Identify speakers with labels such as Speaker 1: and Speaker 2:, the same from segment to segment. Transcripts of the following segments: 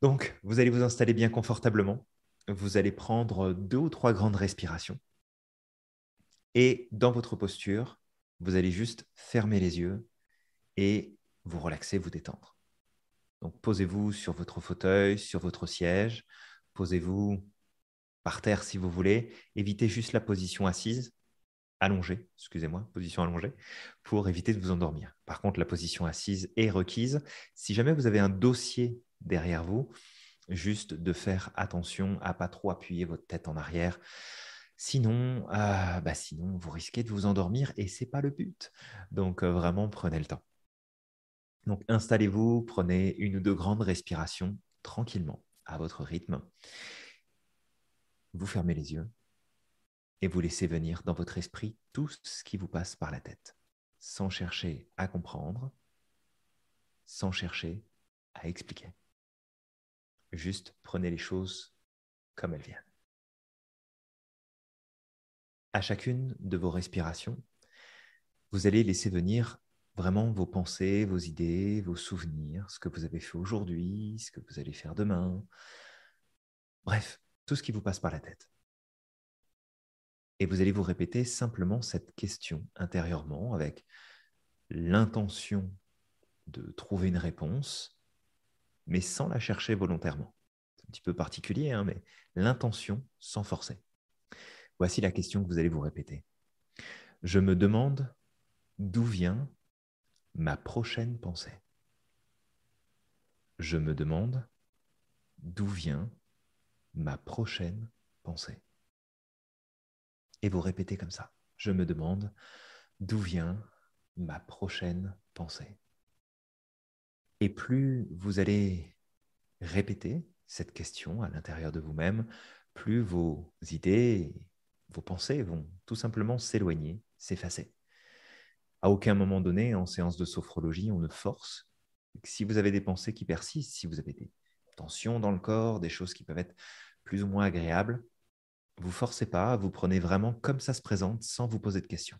Speaker 1: Donc, vous allez vous installer bien confortablement. Vous allez prendre deux ou trois grandes respirations. Et dans votre posture, vous allez juste fermer les yeux et vous relaxer, vous détendre. Donc, posez-vous sur votre fauteuil, sur votre siège. Posez-vous par terre si vous voulez. Évitez juste la position assise, allongée, excusez-moi, position allongée, pour éviter de vous endormir. Par contre, la position assise est requise. Si jamais vous avez un dossier derrière vous, juste de faire attention à pas trop appuyer votre tête en arrière. Sinon, euh, bah sinon vous risquez de vous endormir et c'est pas le but. Donc euh, vraiment, prenez le temps. Donc installez-vous, prenez une ou deux grandes respirations tranquillement à votre rythme. Vous fermez les yeux et vous laissez venir dans votre esprit tout ce qui vous passe par la tête, sans chercher à comprendre, sans chercher à expliquer. Juste prenez les choses comme elles viennent. À chacune de vos respirations, vous allez laisser venir vraiment vos pensées, vos idées, vos souvenirs, ce que vous avez fait aujourd'hui, ce que vous allez faire demain. Bref, tout ce qui vous passe par la tête. Et vous allez vous répéter simplement cette question intérieurement avec l'intention de trouver une réponse mais sans la chercher volontairement. C'est un petit peu particulier, hein, mais l'intention sans forcer. Voici la question que vous allez vous répéter. Je me demande d'où vient ma prochaine pensée. Je me demande d'où vient ma prochaine pensée. Et vous répétez comme ça. Je me demande d'où vient ma prochaine pensée. Et plus vous allez répéter cette question à l'intérieur de vous-même, plus vos idées, vos pensées vont tout simplement s'éloigner, s'effacer. À aucun moment donné, en séance de sophrologie, on ne force. Si vous avez des pensées qui persistent, si vous avez des tensions dans le corps, des choses qui peuvent être plus ou moins agréables, vous forcez pas, vous prenez vraiment comme ça se présente sans vous poser de questions.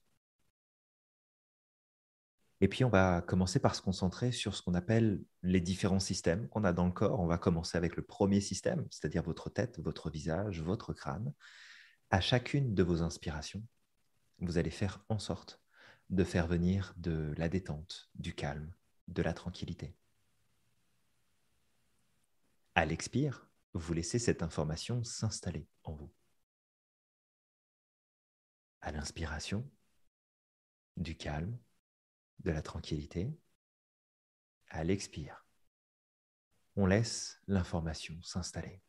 Speaker 1: Et puis, on va commencer par se concentrer sur ce qu'on appelle les différents systèmes qu'on a dans le corps. On va commencer avec le premier système, c'est-à-dire votre tête, votre visage, votre crâne. À chacune de vos inspirations, vous allez faire en sorte de faire venir de la détente, du calme, de la tranquillité. À l'expire, vous laissez cette information s'installer en vous. À l'inspiration, du calme, de la tranquillité. À l'expire, on laisse l'information s'installer.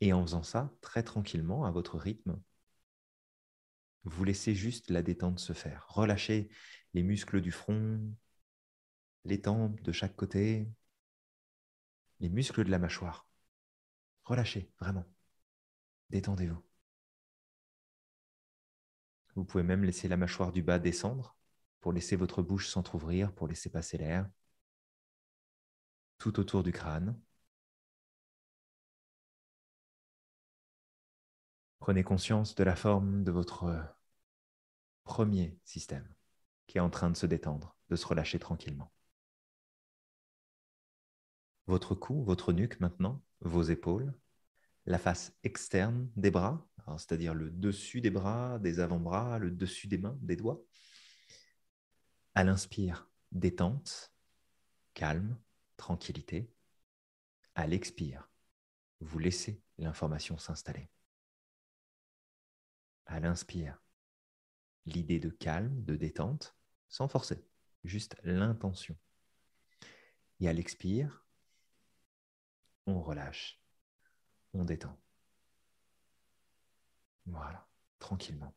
Speaker 1: Et en faisant ça très tranquillement, à votre rythme, vous laissez juste la détente se faire. Relâchez les muscles du front, les tempes de chaque côté, les muscles de la mâchoire. Relâchez, vraiment. Détendez-vous. Vous pouvez même laisser la mâchoire du bas descendre pour laisser votre bouche s'entr'ouvrir, pour laisser passer l'air tout autour du crâne. Prenez conscience de la forme de votre premier système qui est en train de se détendre, de se relâcher tranquillement. Votre cou, votre nuque maintenant, vos épaules, la face externe des bras, c'est-à-dire le dessus des bras, des avant-bras, le dessus des mains, des doigts. À l'inspire, détente, calme, tranquillité. À l'expire, vous laissez l'information s'installer. À l'inspire, l'idée de calme, de détente, sans forcer, juste l'intention. Et à l'expire, on relâche, on détend. Voilà, tranquillement.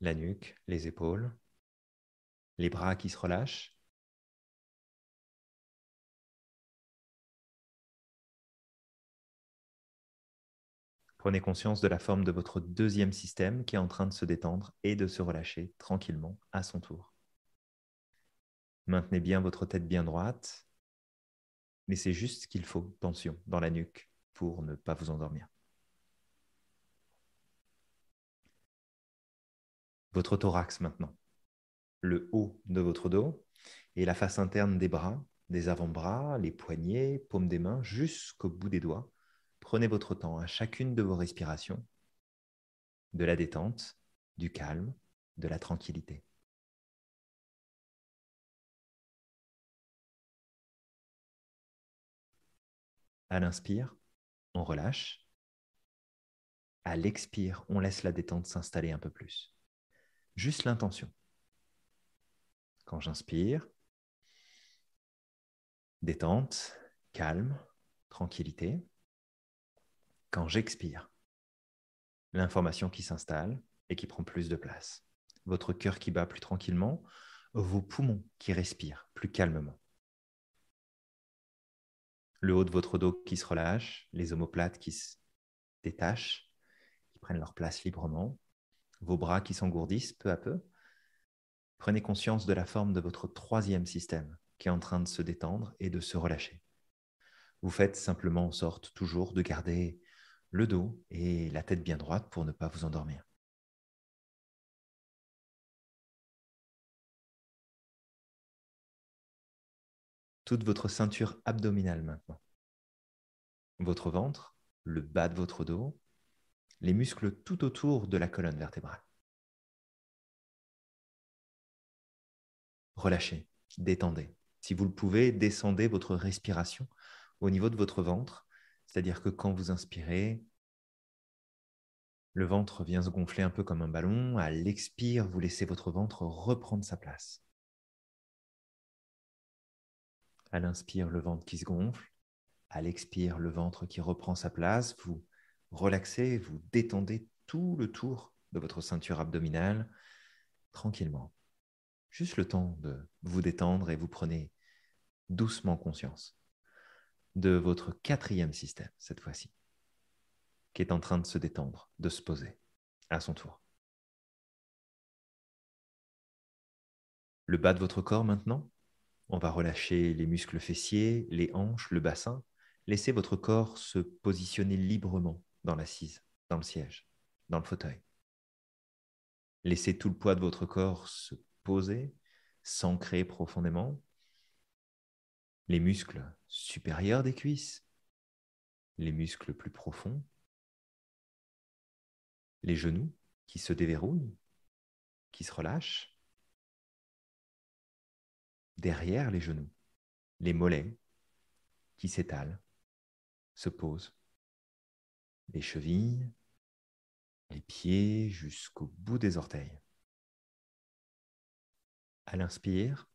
Speaker 1: La nuque, les épaules, les bras qui se relâchent. Prenez conscience de la forme de votre deuxième système qui est en train de se détendre et de se relâcher tranquillement à son tour. Maintenez bien votre tête bien droite, mais c'est juste ce qu'il faut, tension dans la nuque pour ne pas vous endormir. Votre thorax maintenant. le haut de votre dos et la face interne des bras, des avant-bras, les poignets, paumes des mains, jusqu'au bout des doigts. Prenez votre temps à chacune de vos respirations, de la détente, du calme, de la tranquillité. À l'inspire, on relâche. À l'expire, on laisse la détente s'installer un peu plus. Juste l'intention. Quand j'inspire, détente, calme, tranquillité. Quand j'expire, l'information qui s'installe et qui prend plus de place. Votre cœur qui bat plus tranquillement, vos poumons qui respirent plus calmement. Le haut de votre dos qui se relâche, les omoplates qui se détachent, qui prennent leur place librement, vos bras qui s'engourdissent peu à peu. Prenez conscience de la forme de votre troisième système qui est en train de se détendre et de se relâcher. Vous faites simplement en sorte toujours de garder le dos et la tête bien droite pour ne pas vous endormir. Toute votre ceinture abdominale maintenant. Votre ventre, le bas de votre dos, les muscles tout autour de la colonne vertébrale. Relâchez, détendez. Si vous le pouvez, descendez votre respiration au niveau de votre ventre, c'est-à-dire que quand vous inspirez, le ventre vient se gonfler un peu comme un ballon. À l'expire, vous laissez votre ventre reprendre sa place. À l'inspire, le ventre qui se gonfle. À l'expire, le ventre qui reprend sa place. Vous relaxez, vous détendez tout le tour de votre ceinture abdominale tranquillement. Juste le temps de vous détendre et vous prenez doucement conscience de votre quatrième système cette fois-ci, qui est en train de se détendre, de se poser à son tour. Le bas de votre corps maintenant, on va relâcher les muscles fessiers, les hanches, le bassin. Laissez votre corps se positionner librement dans l'assise, dans le siège, dans le fauteuil. Laissez tout le poids de votre corps se poser, s'ancrer profondément les muscles supérieurs des cuisses, les muscles plus profonds, les genoux qui se déverrouillent, qui se relâchent, derrière les genoux, les mollets qui s'étalent, se posent, les chevilles, les pieds jusqu'au bout des orteils. À l'inspire,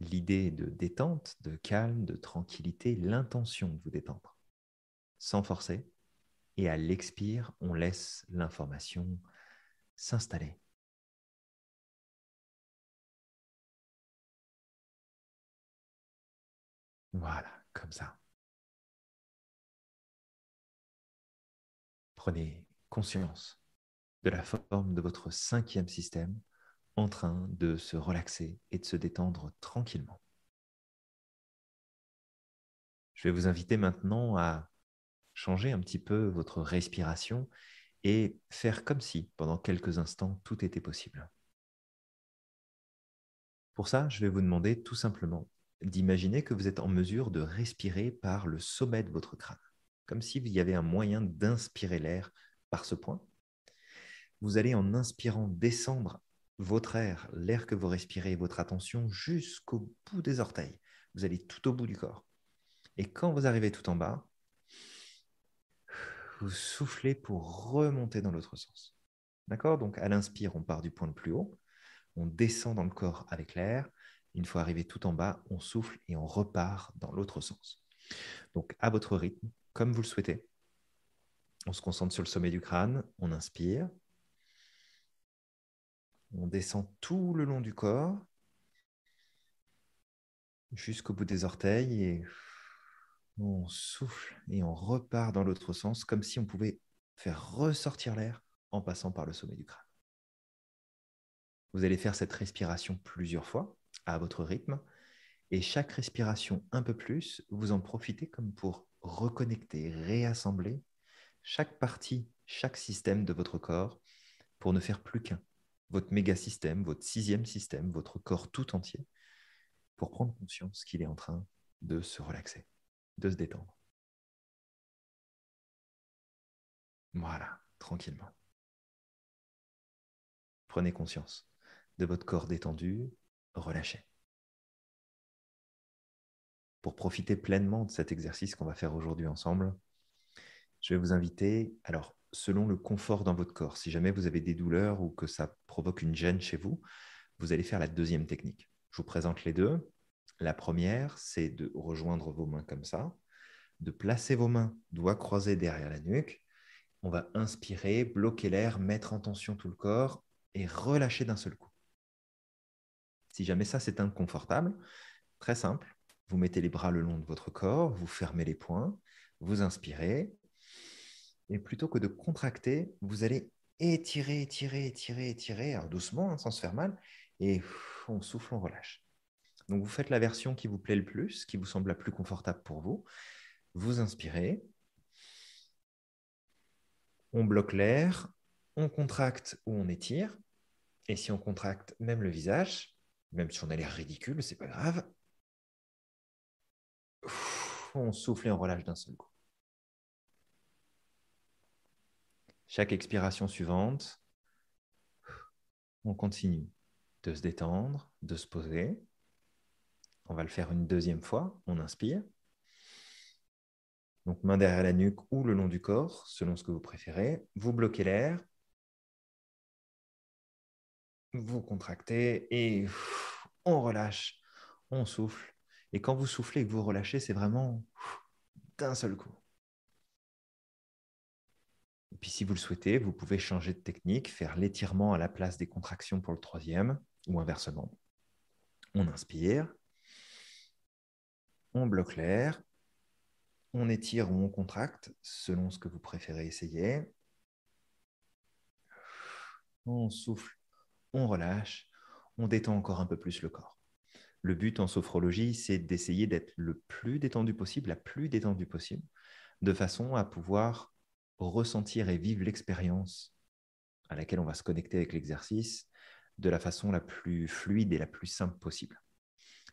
Speaker 1: l'idée de détente, de calme, de tranquillité, l'intention de vous détendre, sans forcer. Et à l'expire, on laisse l'information s'installer. Voilà, comme ça. Prenez conscience de la forme de votre cinquième système en train de se relaxer et de se détendre tranquillement. Je vais vous inviter maintenant à changer un petit peu votre respiration et faire comme si, pendant quelques instants, tout était possible. Pour ça, je vais vous demander tout simplement d'imaginer que vous êtes en mesure de respirer par le sommet de votre crâne, comme s'il y avait un moyen d'inspirer l'air par ce point. Vous allez en inspirant descendre votre air, l'air que vous respirez, votre attention jusqu'au bout des orteils. Vous allez tout au bout du corps. Et quand vous arrivez tout en bas, vous soufflez pour remonter dans l'autre sens. D'accord? Donc à l'inspire, on part du point le plus haut, on descend dans le corps avec l'air. Une fois arrivé tout en bas, on souffle et on repart dans l'autre sens. Donc à votre rythme, comme vous le souhaitez. On se concentre sur le sommet du crâne, on inspire, on descend tout le long du corps jusqu'au bout des orteils et on souffle et on repart dans l'autre sens comme si on pouvait faire ressortir l'air en passant par le sommet du crâne. Vous allez faire cette respiration plusieurs fois à votre rythme et chaque respiration un peu plus, vous en profitez comme pour reconnecter, réassembler chaque partie, chaque système de votre corps pour ne faire plus qu'un votre méga système, votre sixième système, votre corps tout entier, pour prendre conscience qu'il est en train de se relaxer, de se détendre. Voilà, tranquillement. Prenez conscience de votre corps détendu, relâché. Pour profiter pleinement de cet exercice qu'on va faire aujourd'hui ensemble, je vais vous inviter, alors selon le confort dans votre corps, si jamais vous avez des douleurs ou que ça provoque une gêne chez vous, vous allez faire la deuxième technique. Je vous présente les deux. La première, c'est de rejoindre vos mains comme ça, de placer vos mains doigts croisés derrière la nuque. On va inspirer, bloquer l'air, mettre en tension tout le corps et relâcher d'un seul coup. Si jamais ça c'est inconfortable, très simple, vous mettez les bras le long de votre corps, vous fermez les poings, vous inspirez, et plutôt que de contracter, vous allez étirer, étirer, étirer, étirer, alors doucement, hein, sans se faire mal, et on souffle, on relâche. Donc vous faites la version qui vous plaît le plus, qui vous semble la plus confortable pour vous. Vous inspirez, on bloque l'air, on contracte ou on étire. Et si on contracte même le visage, même si on a l'air ridicule, c'est pas grave. On souffle et on relâche d'un seul coup. Chaque expiration suivante, on continue de se détendre, de se poser. On va le faire une deuxième fois. On inspire. Donc main derrière la nuque ou le long du corps, selon ce que vous préférez. Vous bloquez l'air. Vous contractez et on relâche. On souffle. Et quand vous soufflez et que vous relâchez, c'est vraiment d'un seul coup. Et puis si vous le souhaitez, vous pouvez changer de technique, faire l'étirement à la place des contractions pour le troisième, ou inversement. On inspire, on bloque l'air, on étire ou on contracte selon ce que vous préférez essayer. On souffle, on relâche, on détend encore un peu plus le corps. Le but en sophrologie, c'est d'essayer d'être le plus détendu possible, la plus détendue possible, de façon à pouvoir ressentir et vivre l'expérience à laquelle on va se connecter avec l'exercice de la façon la plus fluide et la plus simple possible.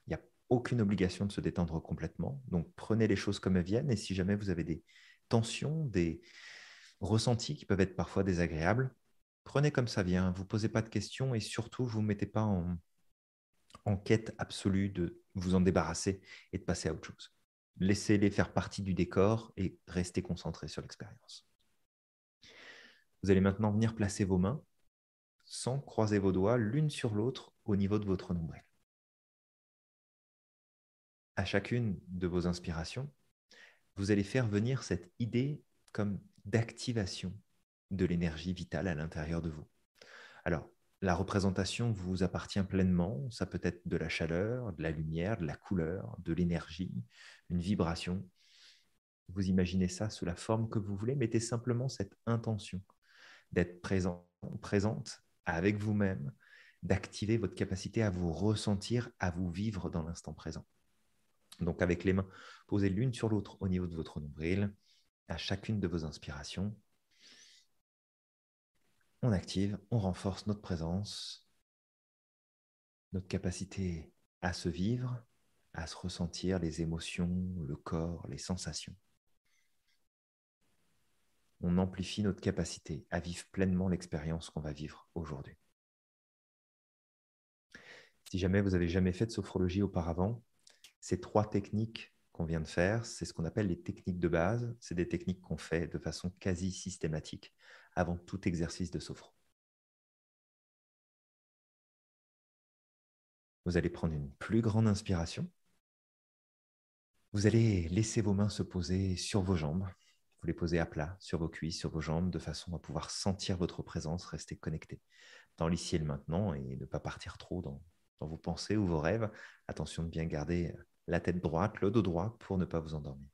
Speaker 1: Il n'y a aucune obligation de se détendre complètement, donc prenez les choses comme elles viennent et si jamais vous avez des tensions, des ressentis qui peuvent être parfois désagréables, prenez comme ça vient, vous posez pas de questions et surtout vous mettez pas en, en quête absolue de vous en débarrasser et de passer à autre chose. Laissez-les faire partie du décor et restez concentré sur l'expérience. Vous allez maintenant venir placer vos mains sans croiser vos doigts l'une sur l'autre au niveau de votre nombril. À chacune de vos inspirations, vous allez faire venir cette idée comme d'activation de l'énergie vitale à l'intérieur de vous. Alors, la représentation vous appartient pleinement, ça peut être de la chaleur, de la lumière, de la couleur, de l'énergie, une vibration. Vous imaginez ça sous la forme que vous voulez, mettez simplement cette intention d'être présent, présente avec vous-même, d'activer votre capacité à vous ressentir, à vous vivre dans l'instant présent. Donc avec les mains posées l'une sur l'autre au niveau de votre nombril, à chacune de vos inspirations, on active, on renforce notre présence, notre capacité à se vivre, à se ressentir les émotions, le corps, les sensations on amplifie notre capacité à vivre pleinement l'expérience qu'on va vivre aujourd'hui. Si jamais vous n'avez jamais fait de sophrologie auparavant, ces trois techniques qu'on vient de faire, c'est ce qu'on appelle les techniques de base. C'est des techniques qu'on fait de façon quasi systématique avant tout exercice de sophro. Vous allez prendre une plus grande inspiration. Vous allez laisser vos mains se poser sur vos jambes vous les posez à plat sur vos cuisses, sur vos jambes, de façon à pouvoir sentir votre présence, rester connecté dans l'ici et le maintenant et ne pas partir trop dans, dans vos pensées ou vos rêves. Attention de bien garder la tête droite, le dos droit pour ne pas vous endormir.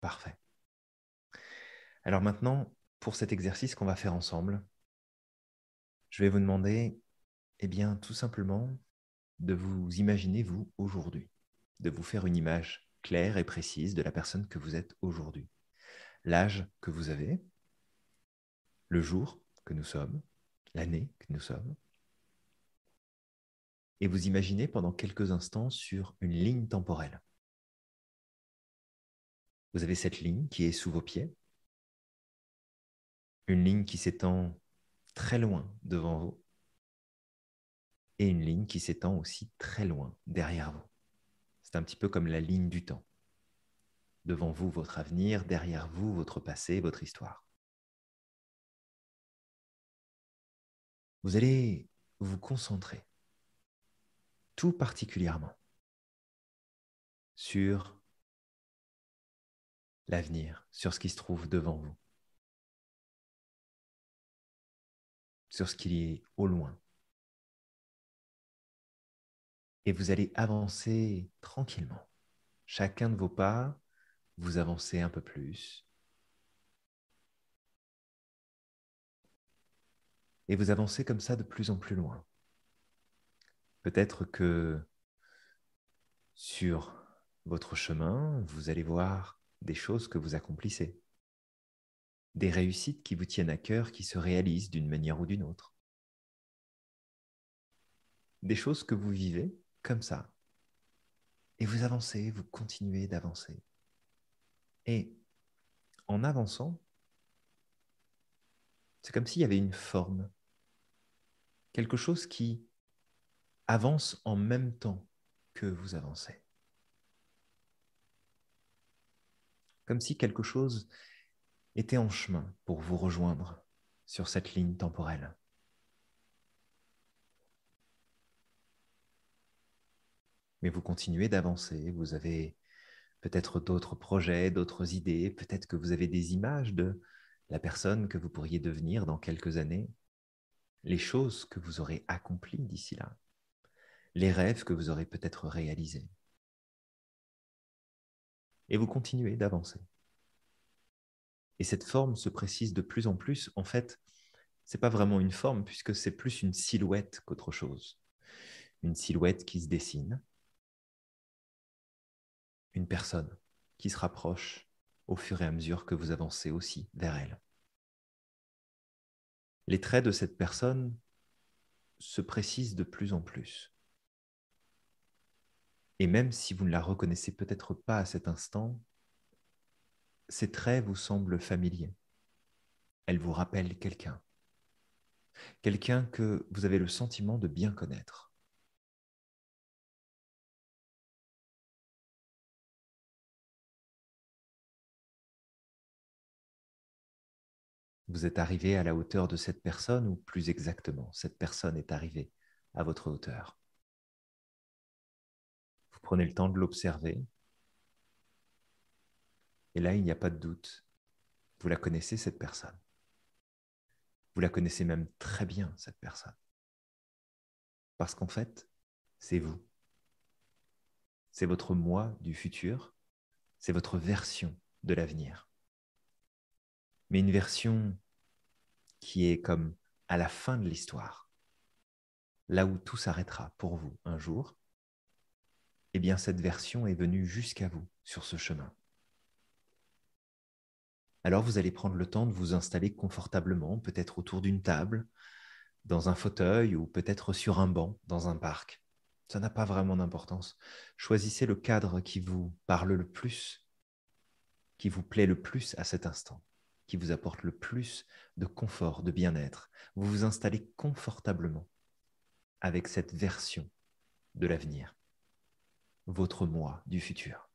Speaker 1: Parfait. Alors maintenant, pour cet exercice qu'on va faire ensemble, je vais vous demander, eh bien, tout simplement de vous imaginer, vous, aujourd'hui, de vous faire une image claire et précise de la personne que vous êtes aujourd'hui. l'âge que vous avez, le jour que nous sommes, l'année que nous sommes. Et vous imaginez pendant quelques instants sur une ligne temporelle. Vous avez cette ligne qui est sous vos pieds, une ligne qui s'étend très loin devant vous et une ligne qui s'étend aussi très loin derrière vous. C'est un petit peu comme la ligne du temps. Devant vous, votre avenir, derrière vous, votre passé, votre histoire. Vous allez vous concentrer tout particulièrement sur l'avenir, sur ce qui se trouve devant vous, sur ce qui est au loin. Et vous allez avancer tranquillement. Chacun de vos pas, vous avancez un peu plus. Et vous avancez comme ça de plus en plus loin. Peut-être que sur votre chemin, vous allez voir des choses que vous accomplissez, des réussites qui vous tiennent à cœur, qui se réalisent d'une manière ou d'une autre, des choses que vous vivez comme ça. Et vous avancez, vous continuez d'avancer. Et en avançant, c'est comme s'il y avait une forme, quelque chose qui avance en même temps que vous avancez. Comme si quelque chose était en chemin pour vous rejoindre sur cette ligne temporelle. Mais vous continuez d'avancer, vous avez peut-être d'autres projets, d'autres idées, peut-être que vous avez des images de la personne que vous pourriez devenir dans quelques années, les choses que vous aurez accomplies d'ici là, les rêves que vous aurez peut-être réalisés. Et vous continuez d'avancer. Et cette forme se précise de plus en plus. En fait, ce n'est pas vraiment une forme puisque c'est plus une silhouette qu'autre chose. Une silhouette qui se dessine, une personne qui se rapproche au fur et à mesure que vous avancez aussi vers elle. Les traits de cette personne se précisent de plus en plus. Et même si vous ne la reconnaissez peut-être pas à cet instant, ces traits vous semblent familiers. Elle vous rappelle quelqu'un. Quelqu'un que vous avez le sentiment de bien connaître. Vous êtes arrivé à la hauteur de cette personne, ou plus exactement, cette personne est arrivée à votre hauteur? Prenez le temps de l'observer. Et là, il n'y a pas de doute. Vous la connaissez, cette personne. Vous la connaissez même très bien, cette personne. Parce qu'en fait, c'est vous. C'est votre moi du futur. C'est votre version de l'avenir mais une version qui est comme à la fin de l'histoire, là où tout s'arrêtera pour vous un jour, eh bien cette version est venue jusqu'à vous sur ce chemin. Alors vous allez prendre le temps de vous installer confortablement, peut-être autour d'une table, dans un fauteuil ou peut-être sur un banc dans un parc. Ça n'a pas vraiment d'importance. Choisissez le cadre qui vous parle le plus, qui vous plaît le plus à cet instant qui vous apporte le plus de confort, de bien-être. Vous vous installez confortablement avec cette version de l'avenir, votre moi du futur.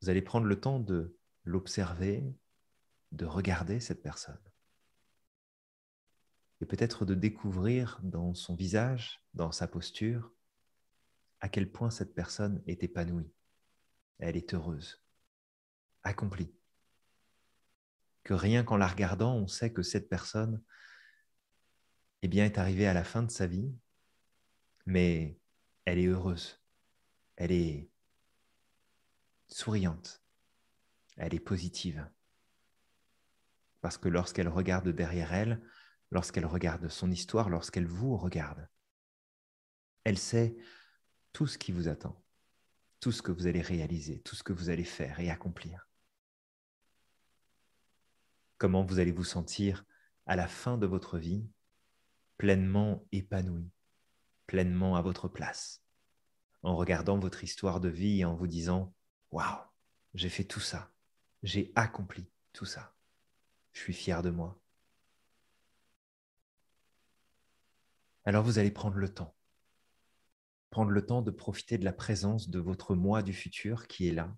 Speaker 1: Vous allez prendre le temps de l'observer, de regarder cette personne et peut-être de découvrir dans son visage, dans sa posture, à quel point cette personne est épanouie, elle est heureuse accomplie. Que rien qu'en la regardant, on sait que cette personne eh bien, est arrivée à la fin de sa vie, mais elle est heureuse, elle est souriante, elle est positive. Parce que lorsqu'elle regarde derrière elle, lorsqu'elle regarde son histoire, lorsqu'elle vous regarde, elle sait tout ce qui vous attend. tout ce que vous allez réaliser, tout ce que vous allez faire et accomplir. Comment vous allez vous sentir à la fin de votre vie pleinement épanoui, pleinement à votre place, en regardant votre histoire de vie et en vous disant Waouh, j'ai fait tout ça, j'ai accompli tout ça, je suis fier de moi. Alors vous allez prendre le temps, prendre le temps de profiter de la présence de votre moi du futur qui est là,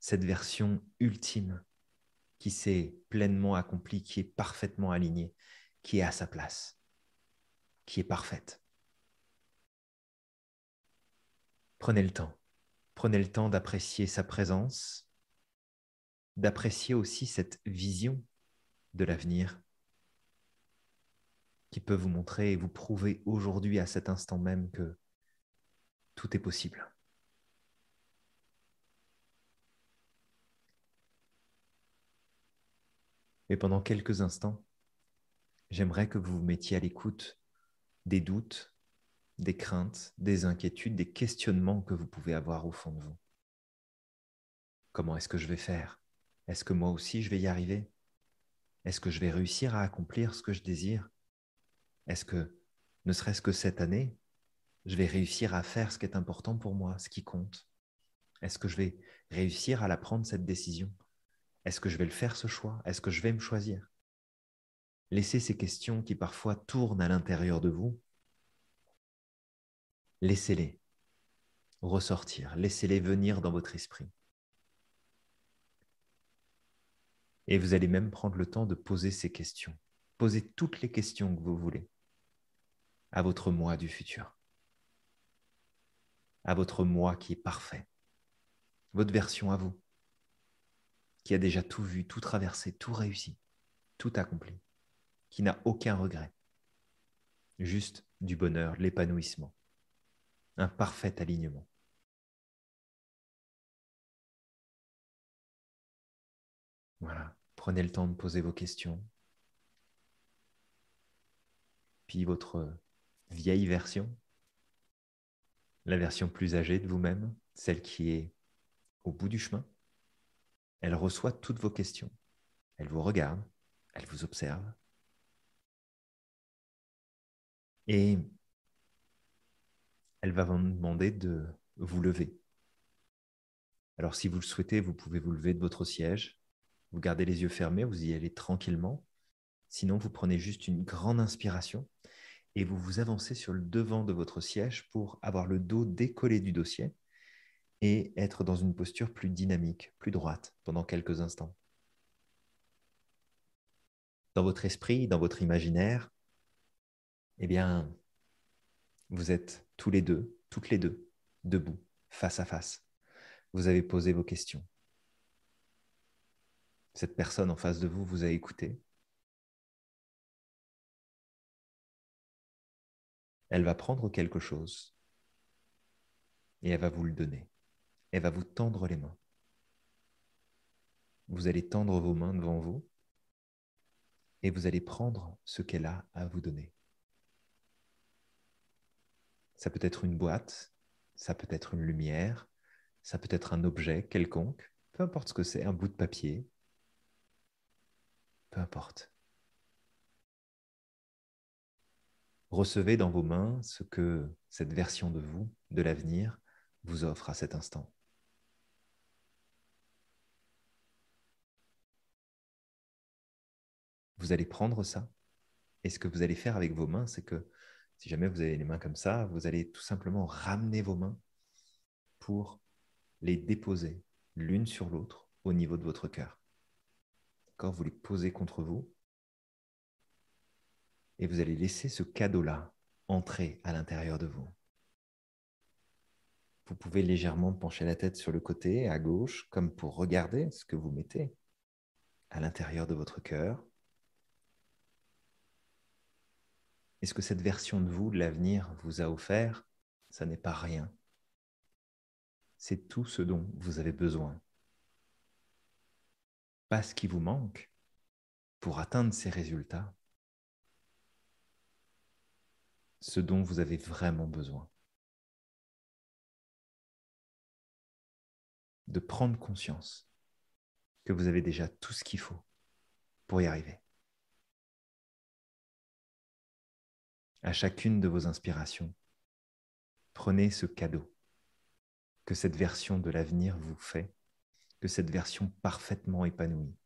Speaker 1: cette version ultime qui s'est pleinement accomplie, qui est parfaitement alignée, qui est à sa place, qui est parfaite. Prenez le temps. Prenez le temps d'apprécier sa présence, d'apprécier aussi cette vision de l'avenir qui peut vous montrer et vous prouver aujourd'hui à cet instant même que tout est possible. Et pendant quelques instants, j'aimerais que vous vous mettiez à l'écoute des doutes, des craintes, des inquiétudes, des questionnements que vous pouvez avoir au fond de vous. Comment est-ce que je vais faire? Est-ce que moi aussi je vais y arriver? Est-ce que je vais réussir à accomplir ce que je désire? Est-ce que, ne serait-ce que cette année, je vais réussir à faire ce qui est important pour moi, ce qui compte? Est-ce que je vais réussir à la prendre, cette décision? Est-ce que je vais le faire, ce choix? Est-ce que je vais me choisir? Laissez ces questions qui parfois tournent à l'intérieur de vous, laissez-les ressortir, laissez-les venir dans votre esprit. Et vous allez même prendre le temps de poser ces questions. Posez toutes les questions que vous voulez à votre moi du futur, à votre moi qui est parfait, votre version à vous, qui a déjà tout vu, tout traversé, tout réussi, tout accompli qui n'a aucun regret. Juste du bonheur, l'épanouissement, un parfait alignement. Voilà, prenez le temps de poser vos questions. Puis votre vieille version, la version plus âgée de vous-même, celle qui est au bout du chemin, elle reçoit toutes vos questions. Elle vous regarde, elle vous observe, Et elle va vous demander de vous lever. Alors si vous le souhaitez, vous pouvez vous lever de votre siège, vous gardez les yeux fermés, vous y allez tranquillement. Sinon, vous prenez juste une grande inspiration et vous vous avancez sur le devant de votre siège pour avoir le dos décollé du dossier et être dans une posture plus dynamique, plus droite pendant quelques instants. Dans votre esprit, dans votre imaginaire, eh bien, vous êtes tous les deux, toutes les deux, debout, face à face. Vous avez posé vos questions. Cette personne en face de vous vous a écouté. Elle va prendre quelque chose et elle va vous le donner. Elle va vous tendre les mains. Vous allez tendre vos mains devant vous et vous allez prendre ce qu'elle a à vous donner. Ça peut être une boîte, ça peut être une lumière, ça peut être un objet quelconque, peu importe ce que c'est, un bout de papier, peu importe. Recevez dans vos mains ce que cette version de vous, de l'avenir, vous offre à cet instant. Vous allez prendre ça et ce que vous allez faire avec vos mains, c'est que si jamais vous avez les mains comme ça, vous allez tout simplement ramener vos mains pour les déposer l'une sur l'autre au niveau de votre cœur. D'accord? Vous les posez contre vous et vous allez laisser ce cadeau-là entrer à l'intérieur de vous. Vous pouvez légèrement pencher la tête sur le côté, à gauche, comme pour regarder ce que vous mettez à l'intérieur de votre cœur. Est-ce que cette version de vous, de l'avenir, vous a offert Ça n'est pas rien. C'est tout ce dont vous avez besoin. Pas ce qui vous manque pour atteindre ces résultats. Ce dont vous avez vraiment besoin. de prendre conscience que vous avez déjà tout ce qu'il faut pour y arriver. À chacune de vos inspirations, prenez ce cadeau que cette version de l'avenir vous fait, que cette version parfaitement épanouie,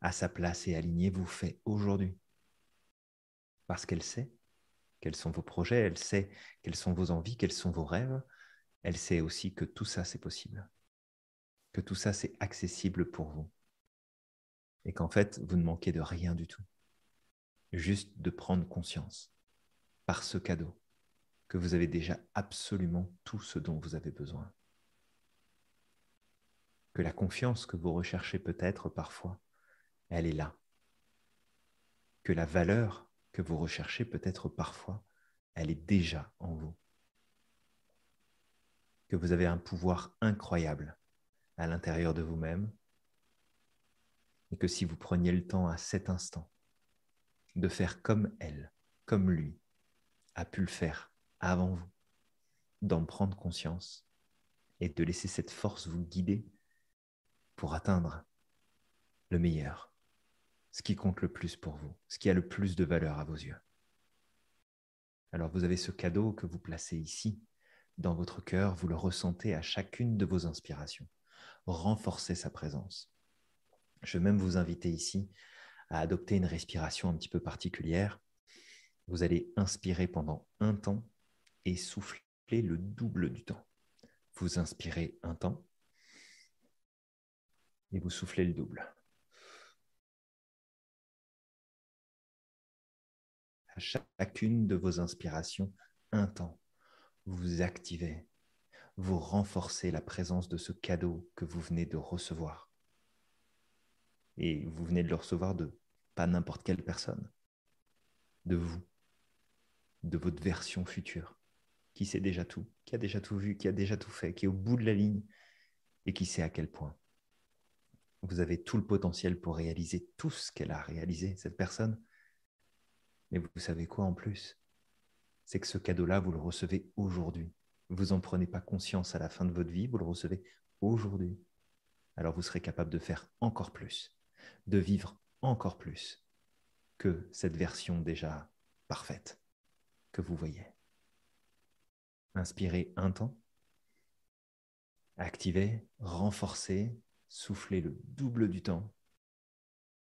Speaker 1: à sa place et alignée vous fait aujourd'hui. Parce qu'elle sait quels sont vos projets, elle sait quelles sont vos envies, quels sont vos rêves, elle sait aussi que tout ça c'est possible, que tout ça c'est accessible pour vous, et qu'en fait vous ne manquez de rien du tout, juste de prendre conscience par ce cadeau que vous avez déjà absolument tout ce dont vous avez besoin. Que la confiance que vous recherchez peut-être parfois, elle est là. Que la valeur que vous recherchez peut-être parfois, elle est déjà en vous. Que vous avez un pouvoir incroyable à l'intérieur de vous-même et que si vous preniez le temps à cet instant de faire comme elle, comme lui, a pu le faire avant vous, d'en prendre conscience et de laisser cette force vous guider pour atteindre le meilleur, ce qui compte le plus pour vous, ce qui a le plus de valeur à vos yeux. Alors vous avez ce cadeau que vous placez ici, dans votre cœur, vous le ressentez à chacune de vos inspirations. Renforcez sa présence. Je vais même vous inviter ici à adopter une respiration un petit peu particulière vous allez inspirer pendant un temps et souffler le double du temps. Vous inspirez un temps et vous soufflez le double. À chacune de vos inspirations, un temps, vous activez, vous renforcez la présence de ce cadeau que vous venez de recevoir. Et vous venez de le recevoir de pas n'importe quelle personne, de vous de votre version future, qui sait déjà tout, qui a déjà tout vu, qui a déjà tout fait, qui est au bout de la ligne et qui sait à quel point. Vous avez tout le potentiel pour réaliser tout ce qu'elle a réalisé, cette personne. Mais vous savez quoi en plus? C'est que ce cadeau-là, vous le recevez aujourd'hui. Vous n'en prenez pas conscience à la fin de votre vie, vous le recevez aujourd'hui. Alors vous serez capable de faire encore plus, de vivre encore plus que cette version déjà parfaite que vous voyez. Inspirez un temps. Activez, renforcez, soufflez le double du temps.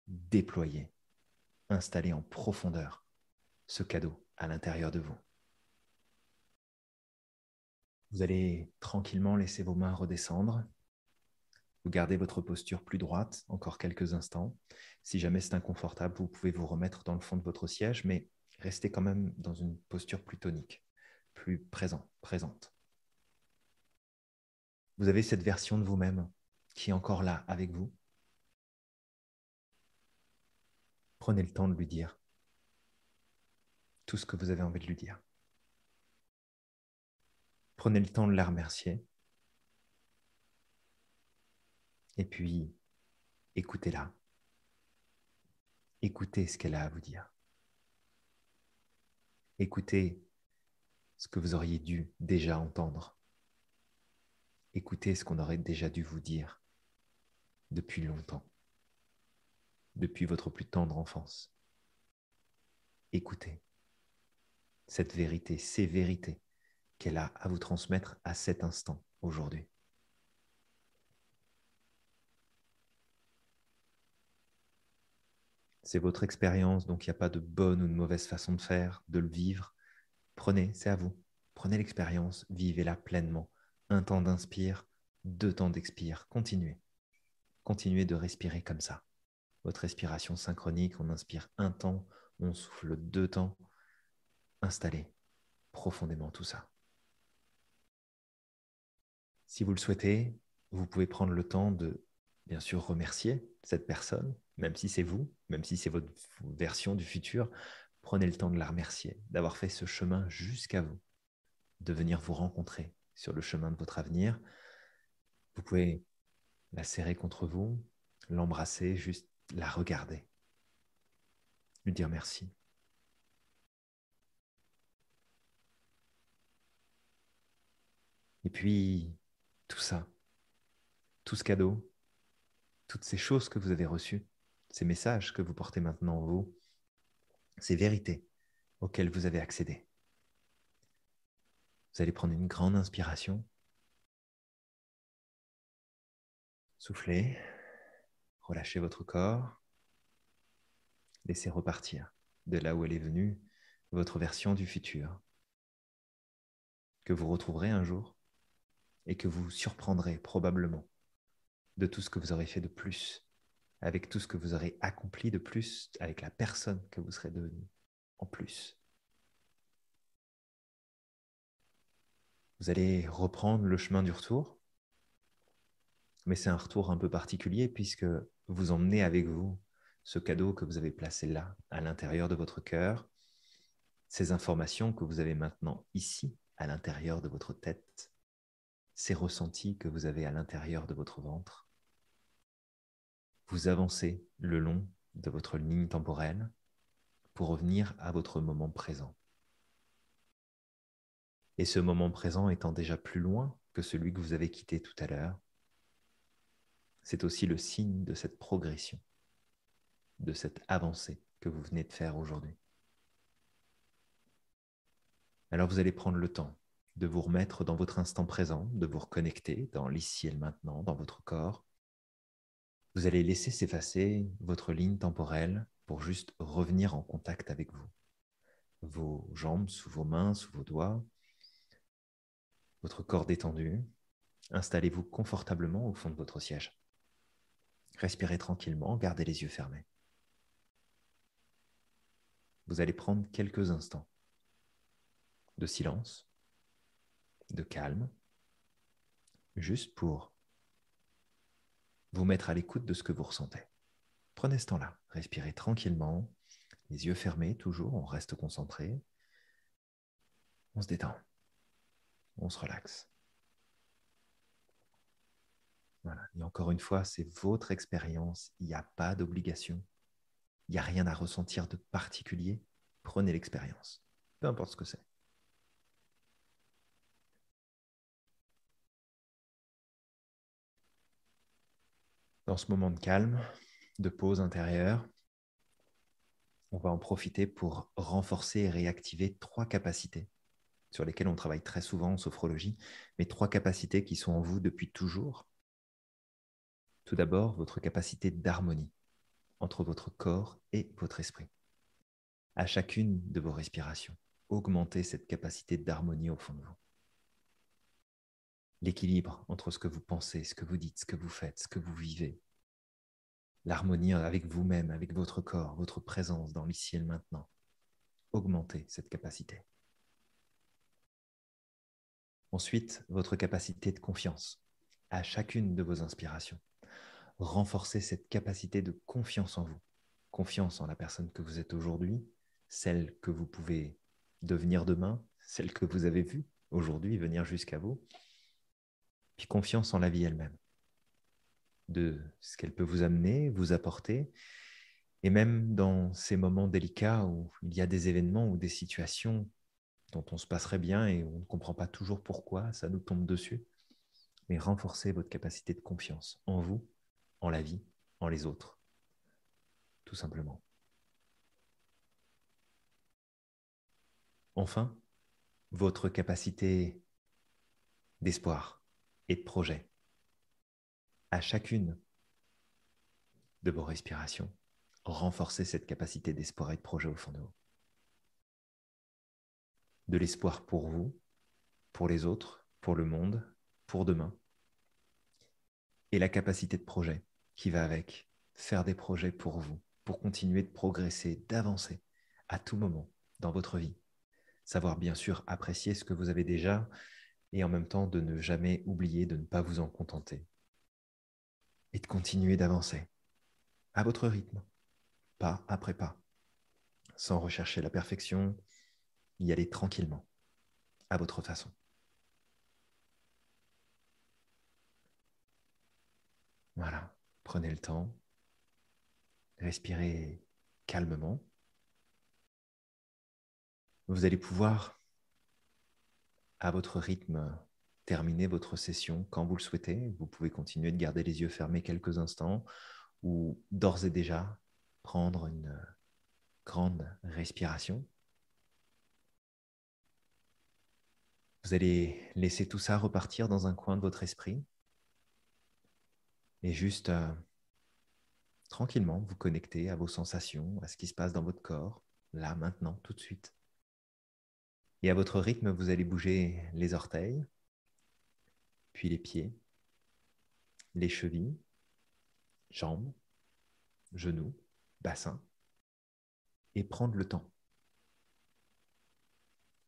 Speaker 1: Déployez, installez en profondeur ce cadeau à l'intérieur de vous. Vous allez tranquillement laisser vos mains redescendre. Vous gardez votre posture plus droite encore quelques instants. Si jamais c'est inconfortable, vous pouvez vous remettre dans le fond de votre siège, mais restez quand même dans une posture plus tonique, plus présent, présente. Vous avez cette version de vous-même qui est encore là avec vous. Prenez le temps de lui dire tout ce que vous avez envie de lui dire. Prenez le temps de la remercier. Et puis, écoutez-la. Écoutez ce qu'elle a à vous dire. Écoutez ce que vous auriez dû déjà entendre. Écoutez ce qu'on aurait déjà dû vous dire depuis longtemps, depuis votre plus tendre enfance. Écoutez cette vérité, ces vérités qu'elle a à vous transmettre à cet instant aujourd'hui. C'est votre expérience, donc il n'y a pas de bonne ou de mauvaise façon de faire, de le vivre. Prenez, c'est à vous. Prenez l'expérience, vivez-la pleinement. Un temps d'inspire, deux temps d'expire. Continuez. Continuez de respirer comme ça. Votre respiration synchronique, on inspire un temps, on souffle deux temps. Installez profondément tout ça. Si vous le souhaitez, vous pouvez prendre le temps de, bien sûr, remercier cette personne, même si c'est vous, même si c'est votre version du futur, prenez le temps de la remercier, d'avoir fait ce chemin jusqu'à vous, de venir vous rencontrer sur le chemin de votre avenir. Vous pouvez la serrer contre vous, l'embrasser, juste la regarder, lui dire merci. Et puis, tout ça, tout ce cadeau, toutes ces choses que vous avez reçues, ces messages que vous portez maintenant en vous, ces vérités auxquelles vous avez accédé. Vous allez prendre une grande inspiration. Soufflez, relâchez votre corps, laissez repartir de là où elle est venue votre version du futur, que vous retrouverez un jour et que vous surprendrez probablement de tout ce que vous aurez fait de plus, avec tout ce que vous aurez accompli de plus, avec la personne que vous serez devenu en plus. Vous allez reprendre le chemin du retour, mais c'est un retour un peu particulier puisque vous emmenez avec vous ce cadeau que vous avez placé là, à l'intérieur de votre cœur, ces informations que vous avez maintenant ici, à l'intérieur de votre tête, ces ressentis que vous avez à l'intérieur de votre ventre. Vous avancez le long de votre ligne temporelle pour revenir à votre moment présent. Et ce moment présent étant déjà plus loin que celui que vous avez quitté tout à l'heure, c'est aussi le signe de cette progression, de cette avancée que vous venez de faire aujourd'hui. Alors vous allez prendre le temps de vous remettre dans votre instant présent, de vous reconnecter dans l'ici et le maintenant, dans votre corps. Vous allez laisser s'effacer votre ligne temporelle pour juste revenir en contact avec vous. Vos jambes sous vos mains, sous vos doigts, votre corps détendu. Installez-vous confortablement au fond de votre siège. Respirez tranquillement, gardez les yeux fermés. Vous allez prendre quelques instants de silence, de calme, juste pour vous mettre à l'écoute de ce que vous ressentez. Prenez ce temps-là, respirez tranquillement, les yeux fermés toujours, on reste concentré, on se détend, on se relaxe. Voilà. Et encore une fois, c'est votre expérience, il n'y a pas d'obligation, il n'y a rien à ressentir de particulier, prenez l'expérience, peu importe ce que c'est. Dans ce moment de calme, de pause intérieure, on va en profiter pour renforcer et réactiver trois capacités sur lesquelles on travaille très souvent en sophrologie, mais trois capacités qui sont en vous depuis toujours. Tout d'abord, votre capacité d'harmonie entre votre corps et votre esprit. À chacune de vos respirations, augmentez cette capacité d'harmonie au fond de vous l'équilibre entre ce que vous pensez, ce que vous dites, ce que vous faites, ce que vous vivez, l'harmonie avec vous-même, avec votre corps, votre présence dans l'ici et le maintenant. Augmentez cette capacité. Ensuite, votre capacité de confiance à chacune de vos inspirations. Renforcez cette capacité de confiance en vous, confiance en la personne que vous êtes aujourd'hui, celle que vous pouvez devenir demain, celle que vous avez vue aujourd'hui venir jusqu'à vous, puis confiance en la vie elle-même, de ce qu'elle peut vous amener, vous apporter, et même dans ces moments délicats où il y a des événements ou des situations dont on se passerait bien et on ne comprend pas toujours pourquoi ça nous tombe dessus, mais renforcez votre capacité de confiance en vous, en la vie, en les autres, tout simplement. Enfin, votre capacité d'espoir et de projet. À chacune de vos respirations, renforcez cette capacité d'espoir et de projet au fond de vous. De l'espoir pour vous, pour les autres, pour le monde, pour demain. Et la capacité de projet qui va avec, faire des projets pour vous, pour continuer de progresser, d'avancer à tout moment dans votre vie. Savoir bien sûr apprécier ce que vous avez déjà, et en même temps de ne jamais oublier de ne pas vous en contenter et de continuer d'avancer à votre rythme, pas après pas, sans rechercher la perfection, y aller tranquillement, à votre façon. Voilà, prenez le temps, respirez calmement. Vous allez pouvoir à votre rythme terminer votre session quand vous le souhaitez. Vous pouvez continuer de garder les yeux fermés quelques instants ou d'ores et déjà prendre une grande respiration. Vous allez laisser tout ça repartir dans un coin de votre esprit et juste euh, tranquillement vous connecter à vos sensations, à ce qui se passe dans votre corps, là, maintenant, tout de suite. Et à votre rythme, vous allez bouger les orteils, puis les pieds, les chevilles, jambes, genoux, bassin, et prendre le temps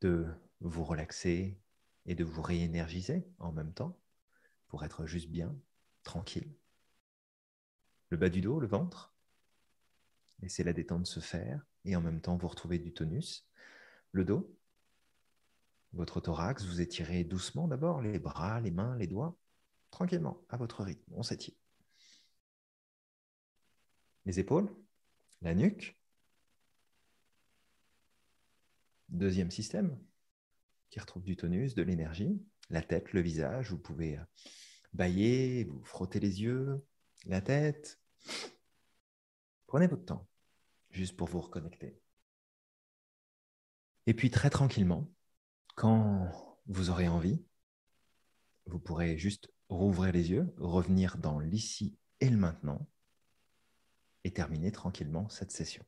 Speaker 1: de vous relaxer et de vous réénergiser en même temps pour être juste bien, tranquille. Le bas du dos, le ventre, laissez la détente se faire et en même temps vous retrouvez du tonus. Le dos, votre thorax, vous étirez doucement d'abord les bras, les mains, les doigts, tranquillement, à votre rythme, on s'étire. Les épaules, la nuque. Deuxième système qui retrouve du tonus, de l'énergie. La tête, le visage, vous pouvez euh, bailler, vous frotter les yeux, la tête. Prenez votre temps, juste pour vous reconnecter. Et puis très tranquillement, quand vous aurez envie, vous pourrez juste rouvrir les yeux, revenir dans l'ici et le maintenant et terminer tranquillement cette session.